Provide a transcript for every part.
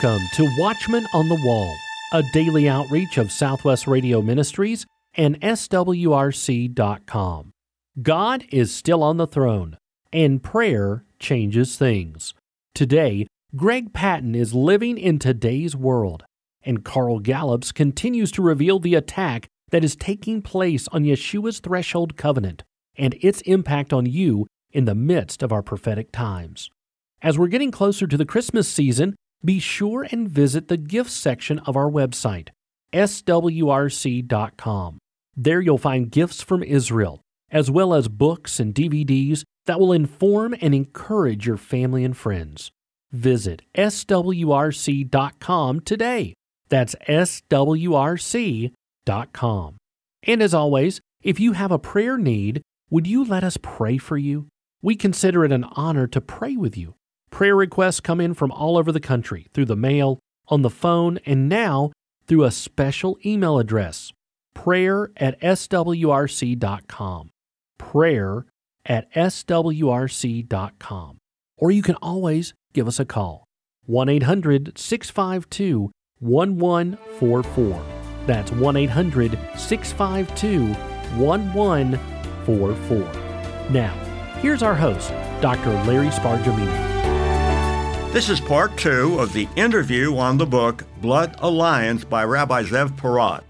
Welcome to Watchman on the Wall, a daily outreach of Southwest Radio Ministries and SWRC.com. God is still on the throne, and prayer changes things. Today, Greg Patton is living in today's world, and Carl Gallups continues to reveal the attack that is taking place on Yeshua's threshold covenant and its impact on you in the midst of our prophetic times. As we're getting closer to the Christmas season, be sure and visit the gifts section of our website, swrc.com. There you'll find gifts from Israel, as well as books and DVDs that will inform and encourage your family and friends. Visit swrc.com today. That's swrc.com. And as always, if you have a prayer need, would you let us pray for you? We consider it an honor to pray with you. Prayer requests come in from all over the country through the mail, on the phone, and now through a special email address prayer at swrc.com. Prayer at swrc.com. Or you can always give us a call 1 800 652 1144. That's 1 800 652 1144. Now, here's our host, Dr. Larry Spargimino. This is part two of the interview on the book Blood Alliance by Rabbi Zev Porat.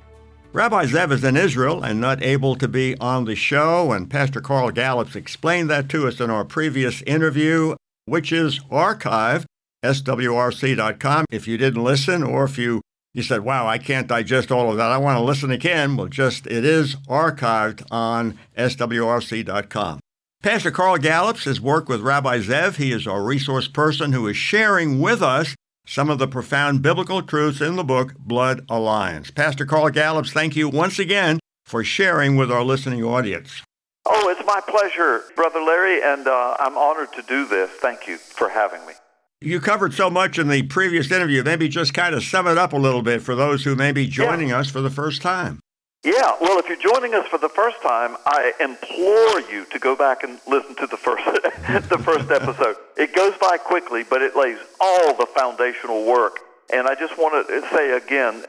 Rabbi Zev is in Israel and not able to be on the show, and Pastor Carl Gallups explained that to us in our previous interview, which is archived, swrc.com. If you didn't listen, or if you, you said, wow, I can't digest all of that, I want to listen again, well, just it is archived on swrc.com. Pastor Carl Gallups has worked with Rabbi Zev. He is our resource person who is sharing with us some of the profound biblical truths in the book Blood Alliance. Pastor Carl Gallups, thank you once again for sharing with our listening audience. Oh, it's my pleasure, Brother Larry, and uh, I'm honored to do this. Thank you for having me. You covered so much in the previous interview. Maybe just kind of sum it up a little bit for those who may be joining yeah. us for the first time. Yeah, well, if you're joining us for the first time, I implore you to go back and listen to the first the first episode. It goes by quickly, but it lays all the foundational work. And I just want to say again,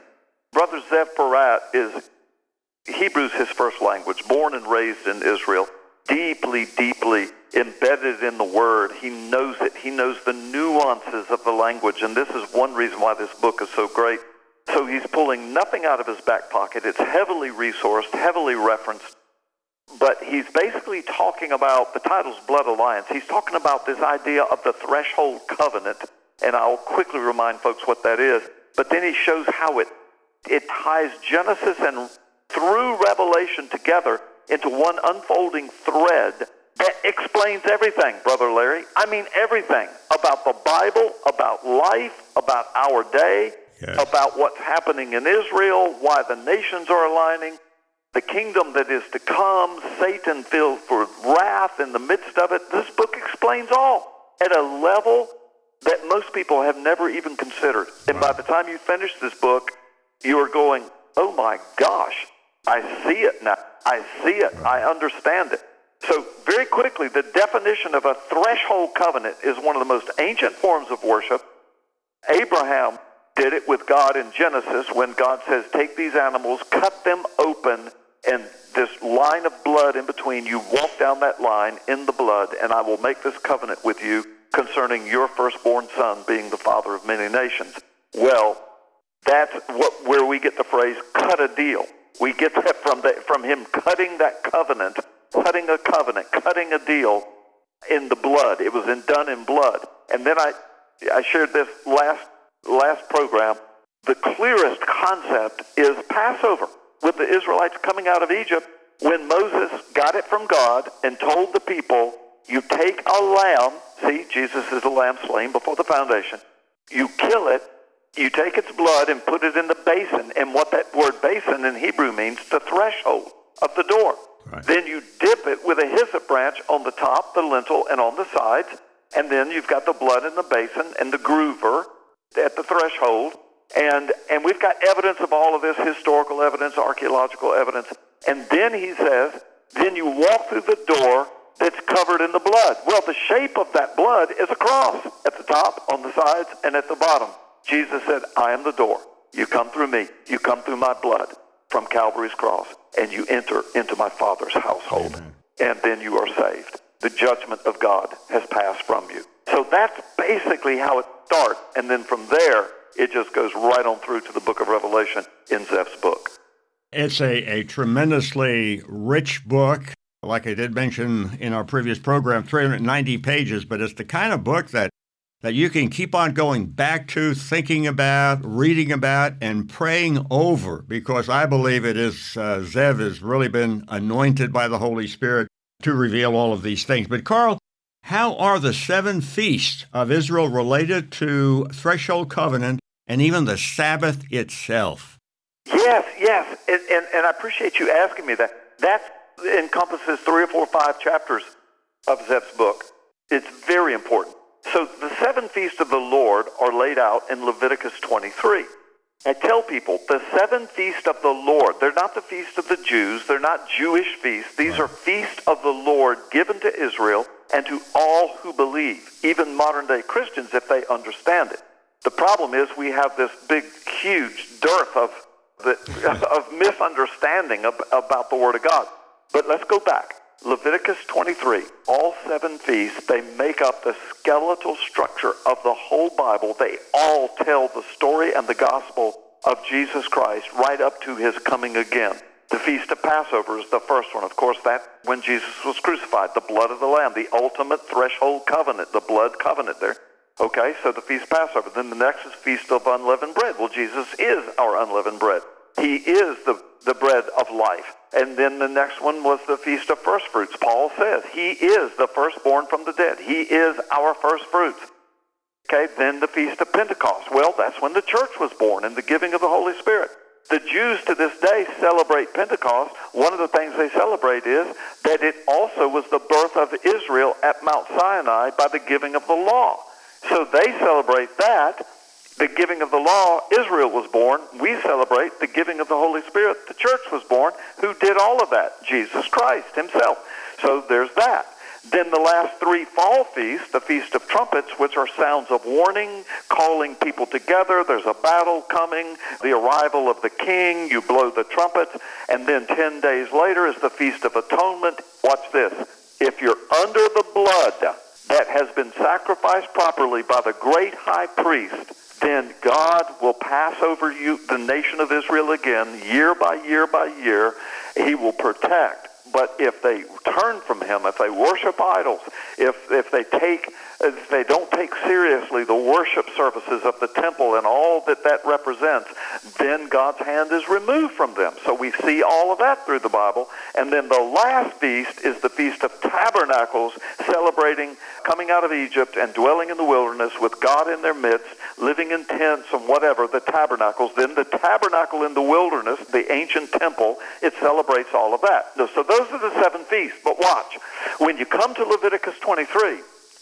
Brother Zev Porat is Hebrew's his first language, born and raised in Israel, deeply, deeply embedded in the Word. He knows it. He knows the nuances of the language, and this is one reason why this book is so great. So he's pulling nothing out of his back pocket. It's heavily resourced, heavily referenced. But he's basically talking about the title's Blood Alliance. He's talking about this idea of the threshold covenant. And I'll quickly remind folks what that is. But then he shows how it, it ties Genesis and through Revelation together into one unfolding thread that explains everything, Brother Larry. I mean, everything about the Bible, about life, about our day, yes. about what's happening in Israel, why the nations are aligning, the kingdom that is to come, Satan filled for wrath in the midst of it. This book explains all at a level that most people have never even considered. And by the time you finish this book, you are going, oh my gosh, I see it now. I see it. I understand it. So, very quickly, the definition of a threshold covenant is one of the most ancient forms of worship. Abraham did it with God in Genesis when God says, Take these animals, cut them open, and this line of blood in between, you walk down that line in the blood, and I will make this covenant with you concerning your firstborn son being the father of many nations. Well, that's what, where we get the phrase cut a deal. We get that from, the, from him cutting that covenant, cutting a covenant, cutting a deal in the blood. It was in, done in blood. And then I, I shared this last last program, the clearest concept is Passover with the Israelites coming out of Egypt when Moses got it from God and told the people, you take a lamb, see, Jesus is a lamb slain before the foundation, you kill it, you take its blood and put it in the basin, and what that word basin in Hebrew means, the threshold of the door. Right. Then you dip it with a hyssop branch on the top, the lintel, and on the sides, and then you've got the blood in the basin and the groover, at the threshold, and and we've got evidence of all of this historical evidence, archaeological evidence, and then he says, then you walk through the door that's covered in the blood. Well, the shape of that blood is a cross at the top, on the sides, and at the bottom. Jesus said, I am the door. You come through me. You come through my blood from Calvary's cross, and you enter into my Father's household. Amen. And then you are saved. The judgment of God has passed from you. So that's basically how it starts. And then from there, it just goes right on through to the book of Revelation in Zev's book. It's a, a tremendously rich book. Like I did mention in our previous program, 390 pages, but it's the kind of book that that you can keep on going back to, thinking about, reading about, and praying over, because I believe it is, uh, Zev has really been anointed by the Holy Spirit to reveal all of these things. But, Carl, how are the seven feasts of Israel related to Threshold Covenant and even the Sabbath itself? Yes, yes. And, and, and I appreciate you asking me that. That encompasses three or four, or five chapters of Zev's book. It's very important. So the seven feasts of the Lord are laid out in Leviticus 23. I tell people the seven feasts of the Lord, they're not the feast of the Jews, they're not Jewish feasts. These are feasts of the Lord given to Israel and to all who believe, even modern day Christians if they understand it. The problem is we have this big, huge dearth of, the, of misunderstanding about the Word of God. But let's go back. Leviticus 23, all seven feasts, they make up the skeletal structure of the whole Bible. They all tell the story and the gospel of Jesus Christ right up to his coming again. The Feast of Passover is the first one. Of course, that when Jesus was crucified, the blood of the Lamb, the ultimate threshold covenant, the blood covenant there. Okay, so the Feast of Passover. Then the next is Feast of Unleavened Bread. Well, Jesus is our unleavened bread. He is the, the bread of life. And then the next one was the Feast of First Fruits. Paul says he is the firstborn from the dead. He is our first fruits. Okay, then the Feast of Pentecost. Well, that's when the church was born and the giving of the Holy Spirit. The Jews to this day celebrate Pentecost. One of the things they celebrate is that it also was the birth of Israel at Mount Sinai by the giving of the law. So they celebrate that the giving of the law, Israel was born. We celebrate the giving of the Holy Spirit. The church was born. Who did all of that? Jesus Christ himself. So there's that. Then the last three fall feasts, the Feast of Trumpets, which are sounds of warning, calling people together. There's a battle coming, the arrival of the king. You blow the trumpets. And then 10 days later is the Feast of Atonement. Watch this. If you're under the blood that has been sacrificed properly by the great high priest, then God will pass over you, the nation of Israel again, year by year by year. He will protect. But if they turn from him, if they worship idols, if, if they take if they don't take seriously the worship services of the temple and all that that represents, then God's hand is removed from them. So we see all of that through the Bible. And then the last feast is the Feast of Tabernacles, celebrating coming out of Egypt and dwelling in the wilderness with God in their midst, living in tents and whatever, the tabernacles. Then the tabernacle in the wilderness, the ancient temple, it celebrates all of that. So those are the seven feasts. But watch, when you come to Leviticus 23,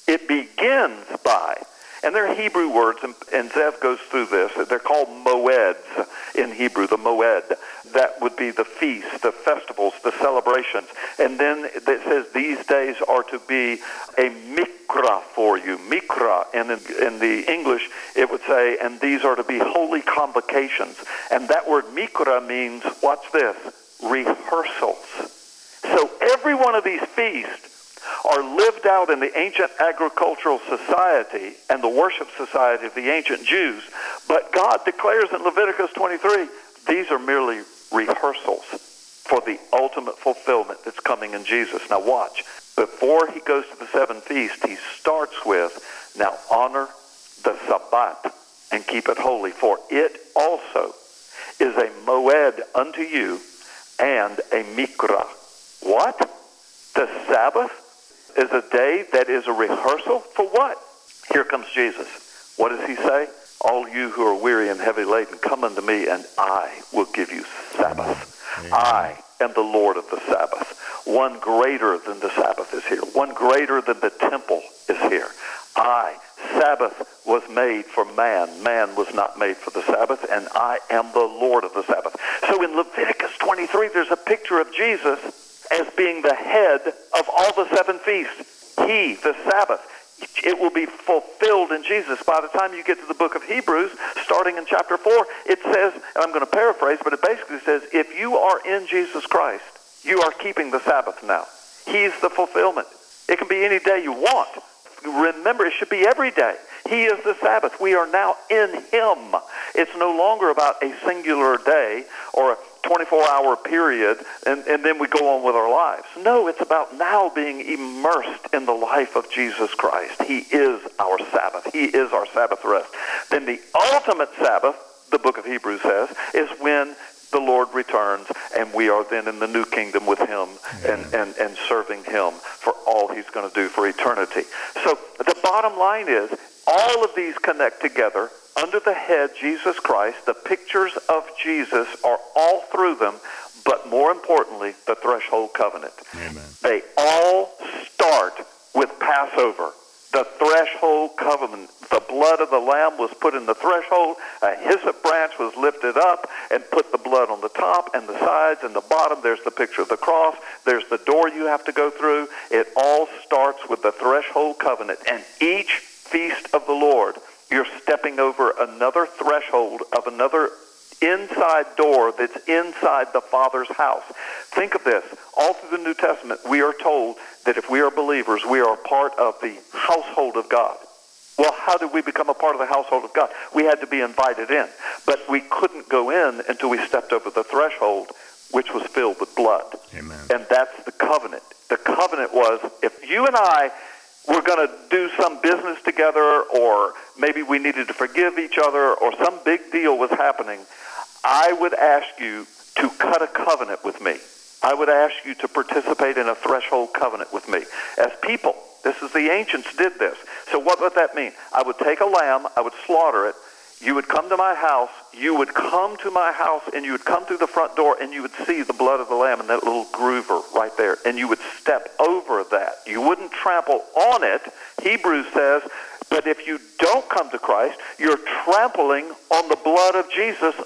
it begins by, and they're Hebrew words, and, and Zev goes through this. They're called moeds in Hebrew, the moed. That would be the feast, the festivals, the celebrations. And then it says these days are to be a mikra for you, mikra. And in, in the English, it would say, and these are to be holy convocations. And that word mikra means, watch this, rehearsals. So every one of these feasts are lived out in the ancient agricultural society and the worship society of the ancient Jews. But God declares in Leviticus 23 these are merely rehearsals for the ultimate fulfillment that's coming in Jesus. Now, watch. Before he goes to the seven feasts, he starts with now honor the Sabbath and keep it holy, for it also is a moed unto you and a mikra. What? The Sabbath is a day that is a rehearsal for what? Here comes Jesus. What does he say? All you who are weary and heavy laden, come unto me, and I will give you Sabbath. Amen. I am the Lord of the Sabbath. One greater than the Sabbath is here. One greater than the temple is here. I, Sabbath was made for man. Man was not made for the Sabbath, and I am the Lord of the Sabbath. So in Leviticus 23, there's a picture of Jesus as being the head of all the seven feasts. He, the Sabbath, it will be fulfilled in Jesus. By the time you get to the book of Hebrews, starting in chapter 4, it says, and I'm going to paraphrase, but it basically says, if you are in Jesus Christ, you are keeping the Sabbath now. He's the fulfillment. It can be any day you want. Remember, it should be every day. He is the Sabbath. We are now in Him. It's no longer about a singular day or a 24 hour period and, and then we go on with our lives. No, it's about now being immersed in the life of Jesus Christ. He is our Sabbath. He is our Sabbath rest. Then the ultimate Sabbath, the book of Hebrews says, is when the Lord returns and we are then in the new kingdom with him and, and, and serving him for all he's going to do for eternity. So the bottom line is all of these connect together under the head Jesus Christ. The pictures of Jesus are all through them, but more importantly, the threshold covenant. Amen. They all start with Passover. The threshold covenant. The blood of the lamb was put in the threshold. A hyssop branch was lifted up and put the blood on the top and the sides and the bottom. There's the picture of the cross. There's the door you have to go through. It all starts with the threshold covenant. And each feast of the Lord you're stepping over another threshold of another inside door that's inside the Father's house. Think of this. All through the New Testament, we are told that if we are believers, we are part of the household of God. Well, how did we become a part of the household of God? We had to be invited in. But we couldn't go in until we stepped over the threshold, which was filled with blood. Amen. And that's the covenant. The covenant was if you and I were going to do some business together or maybe we needed to forgive each other or some big deal was happening, I would ask you to cut a covenant with me. I would ask you to participate in a threshold covenant with me. As people, this is the ancients did this. So what would that mean? I would take a lamb, I would slaughter it, you would come to my house, you would come to my house, and you would come through the front door, and you would see the blood of the lamb in that little groover right there, and you would step over that. You wouldn't trample on it. Hebrews says, but if you don't come to Christ, you're trampling on the blood of Jesus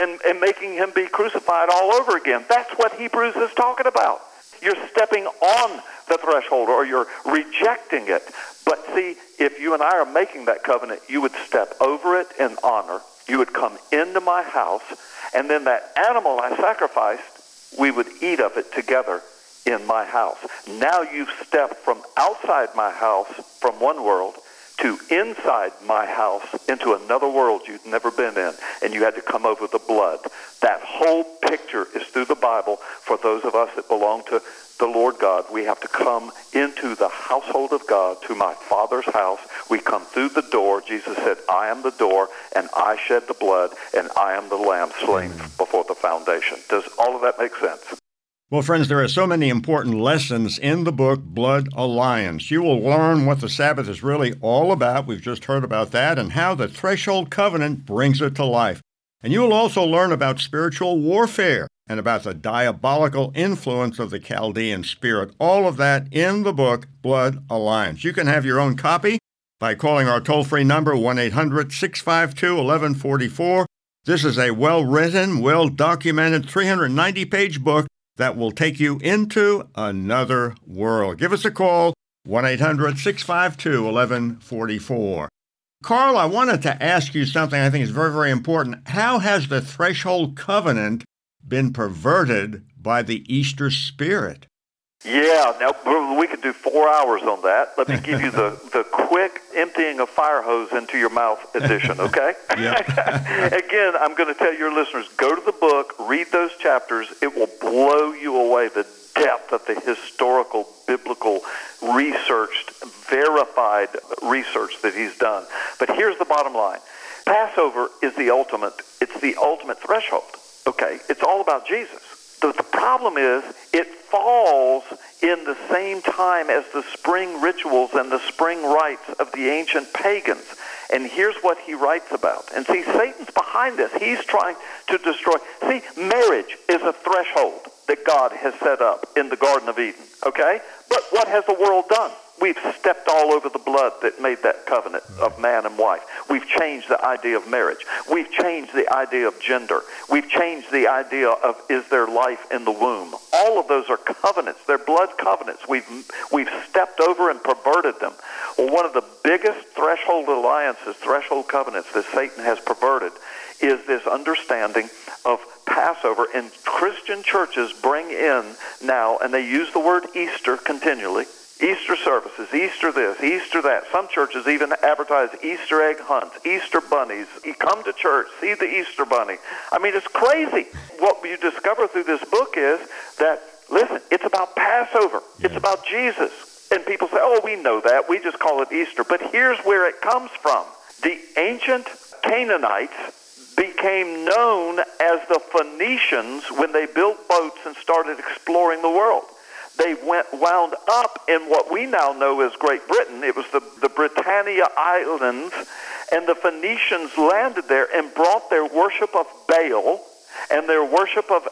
and, and making him be crucified all over again. That's what Hebrews is talking about. You're stepping on the threshold or you're rejecting it. But see, if you and I are making that covenant, you would step over it in honor. You would come into my house, and then that animal I sacrificed, we would eat of it together in my house. Now you've stepped from outside my house, from one world, to inside my house into another world you'd never been in, and you had to come over the blood. That whole picture is through the Bible for those of us that belong to the Lord God. We have to come into the household of God, to my Father's house. We come through the door. Jesus said, I am the door, and I shed the blood, and I am the lamb slain before the foundation. Does all of that make sense? Well, friends, there are so many important lessons in the book Blood Alliance. You will learn what the Sabbath is really all about. We've just heard about that, and how the threshold covenant brings it to life. And you will also learn about spiritual warfare and about the diabolical influence of the Chaldean spirit. All of that in the book Blood Alliance. You can have your own copy by calling our toll free number 1 800 652 1144. This is a well written, well documented 390 page book that will take you into another world. Give us a call, 1 800 652 1144. Carl, I wanted to ask you something I think is very, very important. How has the threshold covenant been perverted by the Easter spirit? Yeah, now we could do four hours on that. Let me give you the, the quick emptying of fire hose into your mouth edition, okay? Again, I'm going to tell your listeners go to the book, read those chapters. It will blow you away the depth of the historical, biblical, researched, verified research that he's done. But here's the bottom line Passover is the ultimate, it's the ultimate threshold, okay? It's all about Jesus. The, the problem is it falls in the same time as the spring rituals and the spring rites of the ancient pagans. And here's what he writes about. And see, Satan's behind this. He's trying to destroy. See, marriage is a threshold that God has set up in the Garden of Eden, okay? But what has the world done? We've stepped all over the blood that made that covenant mm. of man and wife. We've changed the idea of marriage. We've changed the idea of gender. We've changed the idea of is there life in the womb. All of those are covenants. They're blood covenants. We've we've stepped over and perverted them. Well, one of the biggest threshold alliances, threshold covenants that Satan has perverted is this understanding of Passover. And Christian churches bring in now, and they use the word Easter continually Easter services, Easter this, Easter that. Some churches even advertise Easter egg hunts, Easter bunnies. You come to church, see the Easter bunny. I mean, it's crazy. What you discover through this book is that, listen, it's about Passover, it's about Jesus. And people say, oh, we know that. We just call it Easter. But here's where it comes from. The ancient Canaanites became known as the Phoenicians when they built boats and started exploring the world they went wound up in what we now know as Great Britain. It was the, the Britannia Islands, and the Phoenicians landed there and brought their worship of Baal and their worship of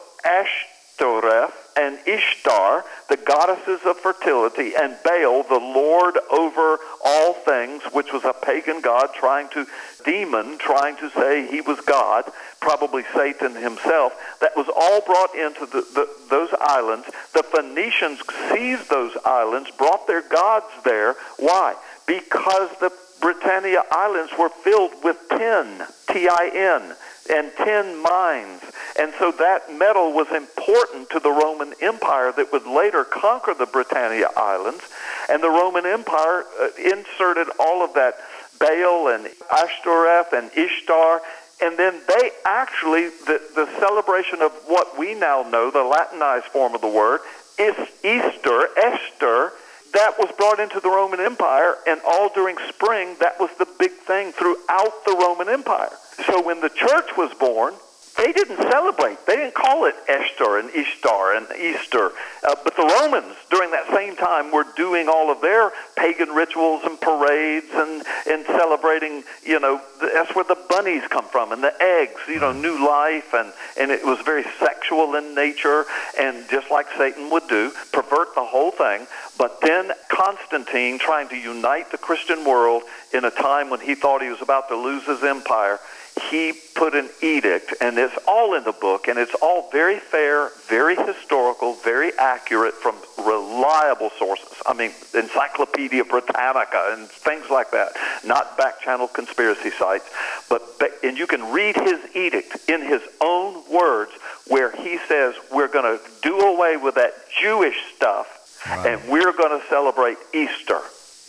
Ashtoreth and Ishtar, the goddesses of fertility, and Baal, the Lord over all things, which was a pagan god trying to, demon trying to say he was God, probably Satan himself. That was all brought into the, the, those islands. The Phoenicians seized those islands, brought their gods there. Why? Because the Britannia Islands were filled with tin, T-I-N, and ten mines. And so that metal was important to the Roman Empire that would later conquer the Britannia Islands. And the Roman Empire uh, inserted all of that Baal and Ashtoreth and Ishtar. And then they actually, the, the celebration of what we now know, the Latinized form of the word, is Easter, Esther, that was brought into the Roman Empire, and all during spring, that was the big thing throughout the Roman Empire. So when the church was born, they didn't celebrate. They didn't call it Esther and Ishtar and Easter. Uh, but the Romans, during that same time, were doing all of their pagan rituals and parades and, and celebrating, you know, that's where the bunnies come from and the eggs, you know, new life. And, and it was very sexual in nature. And just like Satan would do, pervert the whole thing. But then Constantine, trying to unite the Christian world in a time when he thought he was about to lose his empire, he put an edict, and it's all in the book, and it's all very fair, very historical, very accurate from reliable sources. I mean, Encyclopedia Britannica and things like that, not back channel conspiracy sites. But, and you can read his edict in his own words where he says, we're going to do away with that Jewish stuff, wow. and we're going to celebrate Easter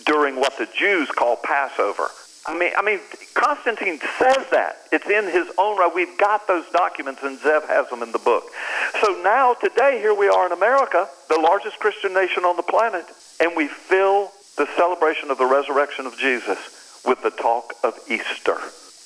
during what the Jews call Passover. I mean, I mean, Constantine says that. It's in his own right. We've got those documents, and Zev has them in the book. So now, today, here we are in America, the largest Christian nation on the planet, and we fill the celebration of the resurrection of Jesus with the talk of Easter.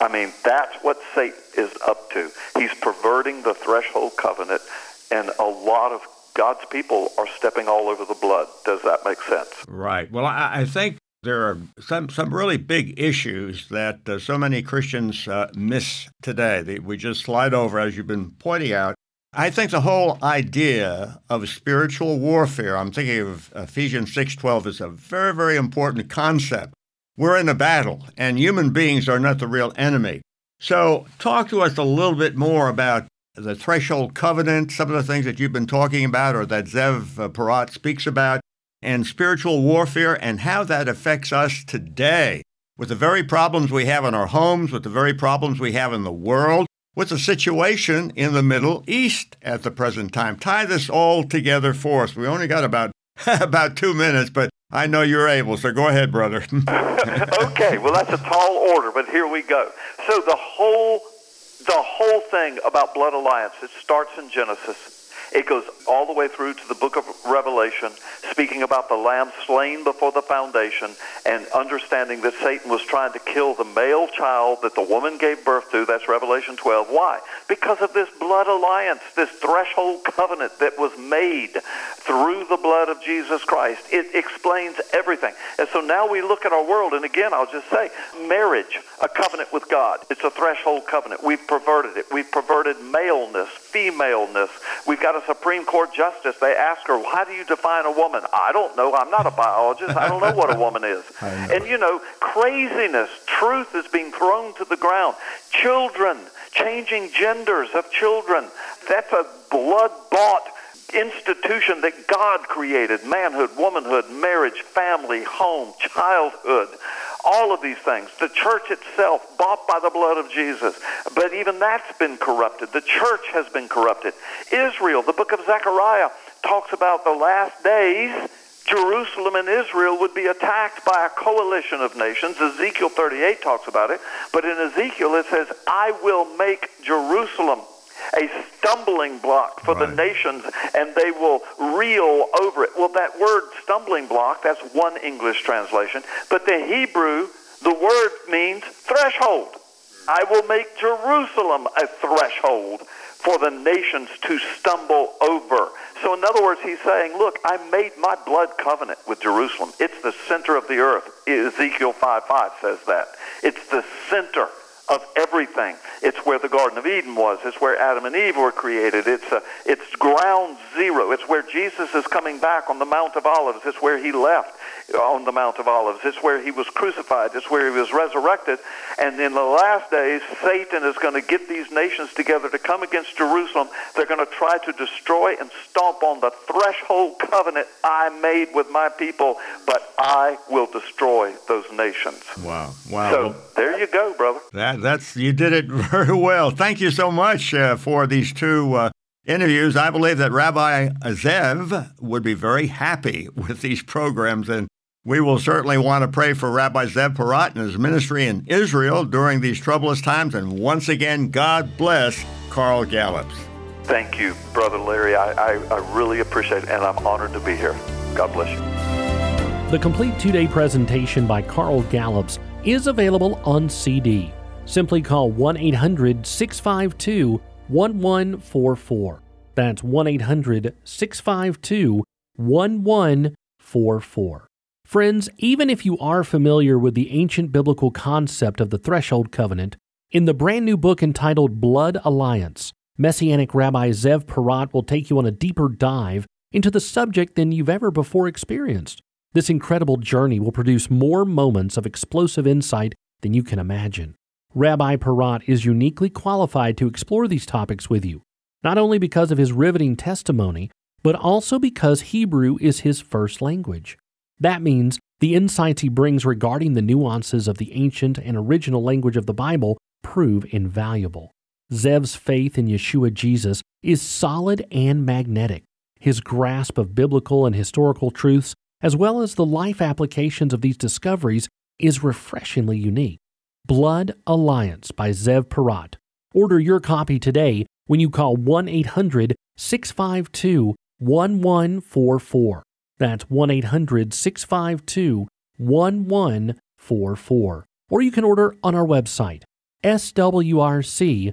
I mean, that's what Satan is up to. He's perverting the threshold covenant, and a lot of God's people are stepping all over the blood. Does that make sense? Right. Well, I, I think there are some, some really big issues that uh, so many Christians uh, miss today that we just slide over, as you've been pointing out. I think the whole idea of spiritual warfare, I'm thinking of Ephesians 6:12 is a very very important concept. We're in a battle and human beings are not the real enemy. So, talk to us a little bit more about the threshold covenant, some of the things that you've been talking about or that Zev uh, Porat speaks about, and spiritual warfare and how that affects us today with the very problems we have in our homes, with the very problems we have in the world, with the situation in the Middle East at the present time. Tie this all together for us. We only got about about two minutes, but I know you're able, so go ahead, brother. okay, well that's a tall order, but here we go. So the whole the whole thing about blood alliance, it starts in Genesis it goes all the way through to the book of Revelation, speaking about the lamb slain before the foundation and understanding that Satan was trying to kill the male child that the woman gave birth to. That's Revelation 12. Why? Because of this blood alliance, this threshold covenant that was made through the blood of Jesus Christ. It explains everything. And so now we look at our world, and again, I'll just say marriage, a covenant with God. It's a threshold covenant. We've perverted it. We've perverted maleness femaleness. We've got a Supreme Court justice. They ask her, "How do you define a woman?" I don't know. I'm not a biologist. I don't know what a woman is. And you know, craziness, truth is being thrown to the ground. Children, changing genders of children. That's a blood-bought institution that God created manhood, womanhood, marriage, family, home, childhood, all of these things. The church itself, bought by the blood of Jesus. But even that's been corrupted. The church has been corrupted. Israel, the book of Zechariah, talks about the last days. Jerusalem and Israel would be attacked by a coalition of nations. Ezekiel 38 talks about it. But in Ezekiel it says, I will make Jerusalem a stumbling block for right. the nations and they will reel over it. Well, that word stumbling block, that's one English translation, but the Hebrew, the word means threshold. I will make Jerusalem a threshold for the nations to stumble over. So, in other words, he's saying, Look, I made my blood covenant with Jerusalem. It's the center of the earth. Ezekiel 5 5 says that. It's the center of everything. It's where the Garden of Eden was. It's where Adam and Eve were created. It's, a, uh, it's ground zero. It's where Jesus is coming back on the Mount of Olives. It's where he left on the Mount of Olives. It's where he was crucified. It's where he was resurrected. And in the last days, Satan is going to get these nations together to come against Jerusalem. They're going to try to destroy and stomp on the threshold covenant I made with my people, but I will destroy those nations. Wow. Wow. So well, there you go, brother. That, that's You did it very well. Thank you so much uh, for these two. Uh, interviews, I believe that Rabbi Zev would be very happy with these programs, and we will certainly want to pray for Rabbi Zev Porat and his ministry in Israel during these troublous times. And once again, God bless Carl Gallups. Thank you, Brother Larry. I, I, I really appreciate it, and I'm honored to be here. God bless you. The complete two day presentation by Carl Gallups is available on CD. Simply call 1 800 652 1144. That's 1 800 652 1144. Friends, even if you are familiar with the ancient biblical concept of the threshold covenant, in the brand new book entitled Blood Alliance, Messianic Rabbi Zev Porat will take you on a deeper dive into the subject than you've ever before experienced. This incredible journey will produce more moments of explosive insight than you can imagine. Rabbi Porat is uniquely qualified to explore these topics with you, not only because of his riveting testimony, but also because Hebrew is his first language. That means the insights he brings regarding the nuances of the ancient and original language of the Bible prove invaluable. Zev's faith in Yeshua Jesus is solid and magnetic. His grasp of biblical and historical truths, as well as the life applications of these discoveries, is refreshingly unique. Blood Alliance by Zev Porat. Order your copy today when you call 1 800 652 1144. That's 1 800 652 1144. Or you can order on our website, swrc.com.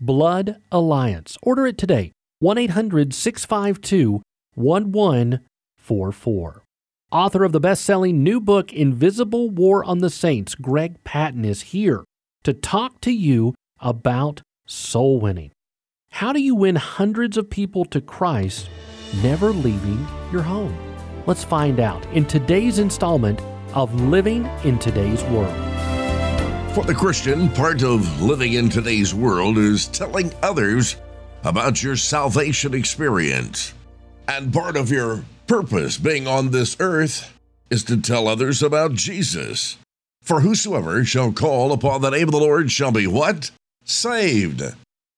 Blood Alliance. Order it today, 1 800 652 1144. Author of the best selling new book, Invisible War on the Saints, Greg Patton, is here to talk to you about soul winning. How do you win hundreds of people to Christ? never leaving your home? Let's find out in today's installment of Living in Today's World. For the Christian, part of living in today's world is telling others about your salvation experience. And part of your purpose being on this earth is to tell others about Jesus. For whosoever shall call upon the name of the Lord shall be what? Saved.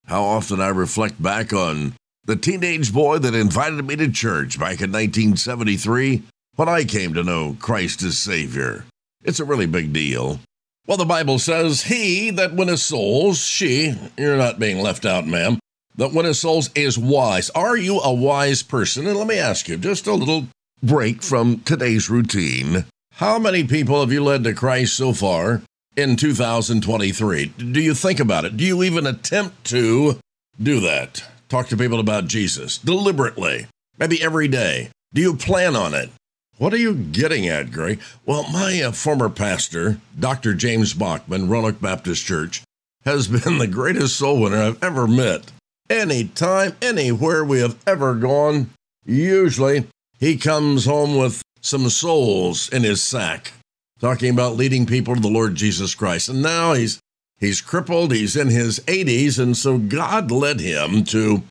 How often I reflect back on the teenage boy that invited me to church back in 1973 when I came to know Christ as Savior. It's a really big deal. Well, the Bible says, He that winneth souls, she, you're not being left out, ma'am, that winneth souls is wise. Are you a wise person? And let me ask you, just a little break from today's routine. How many people have you led to Christ so far in 2023? Do you think about it? Do you even attempt to do that? Talk to people about Jesus deliberately, maybe every day. Do you plan on it? What are you getting at, Gray? Well, my uh, former pastor, Dr. James Bachman, Roanoke Baptist Church, has been the greatest soul winner I've ever met. Anytime, anywhere we have ever gone, usually he comes home with some souls in his sack, talking about leading people to the Lord Jesus Christ. And now he's he's crippled, he's in his 80s, and so God led him to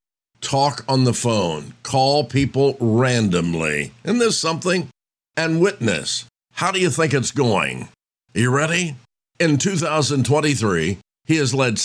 talk on the phone, call people randomly. Isn't this something? And witness. How do you think it's going? Are you ready? In 2023, he has led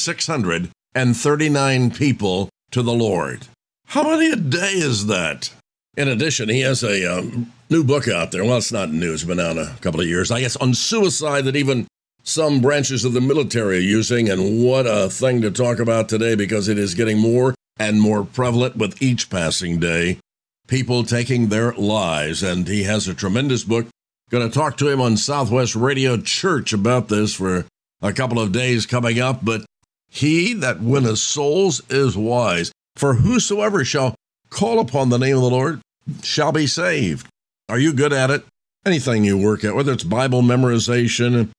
639 people to the Lord. How many a day is that? In addition, he has a um, new book out there. Well, it's not new, it's been out a couple of years, I guess, on suicide that even some branches of the military are using. And what a thing to talk about today because it is getting more and more prevalent with each passing day. People taking their lives. And he has a tremendous book. Going to talk to him on Southwest Radio Church about this for a couple of days coming up. But he that winneth souls is wise. For whosoever shall call upon the name of the Lord shall be saved. Are you good at it? Anything you work at, whether it's Bible memorization,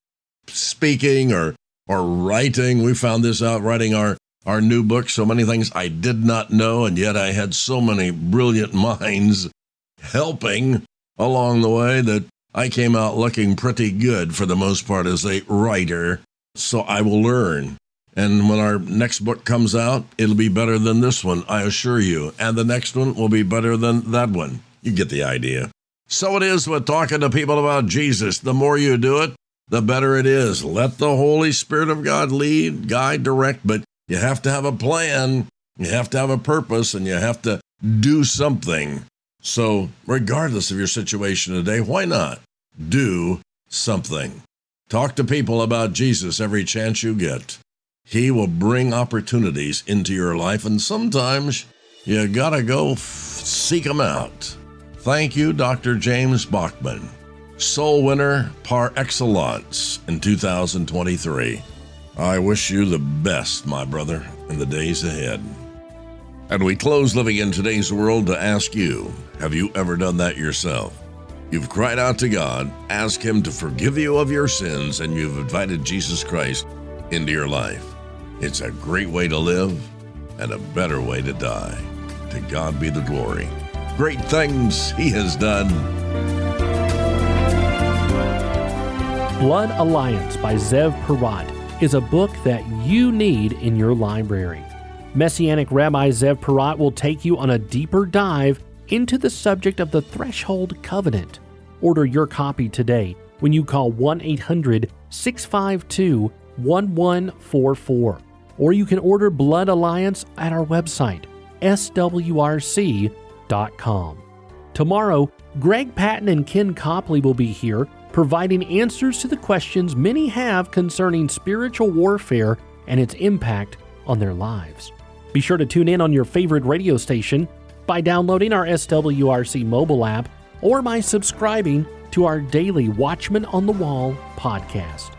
speaking, or or writing. We found this out writing our our new book. So many things I did not know, and yet I had so many brilliant minds helping along the way that I came out looking pretty good for the most part as a writer. So I will learn. And when our next book comes out, it'll be better than this one, I assure you. And the next one will be better than that one. You get the idea. So it is with talking to people about Jesus. The more you do it, the better it is. Let the Holy Spirit of God lead, guide, direct, but you have to have a plan, you have to have a purpose, and you have to do something. So, regardless of your situation today, why not do something? Talk to people about Jesus every chance you get. He will bring opportunities into your life, and sometimes you gotta go f- seek them out. Thank you, Dr. James Bachman, soul winner par excellence in 2023. I wish you the best, my brother, in the days ahead. And we close living in today's world to ask you have you ever done that yourself? You've cried out to God, ask Him to forgive you of your sins, and you've invited Jesus Christ into your life. It's a great way to live and a better way to die. To God be the glory. Great things He has done. Blood Alliance by Zev Porat is a book that you need in your library. Messianic Rabbi Zev Porat will take you on a deeper dive into the subject of the Threshold Covenant. Order your copy today when you call 1 800 652 1144 or you can order Blood Alliance at our website, swrc.com. Tomorrow, Greg Patton and Ken Copley will be here providing answers to the questions many have concerning spiritual warfare and its impact on their lives. Be sure to tune in on your favorite radio station by downloading our SWRC mobile app or by subscribing to our daily Watchman on the Wall podcast.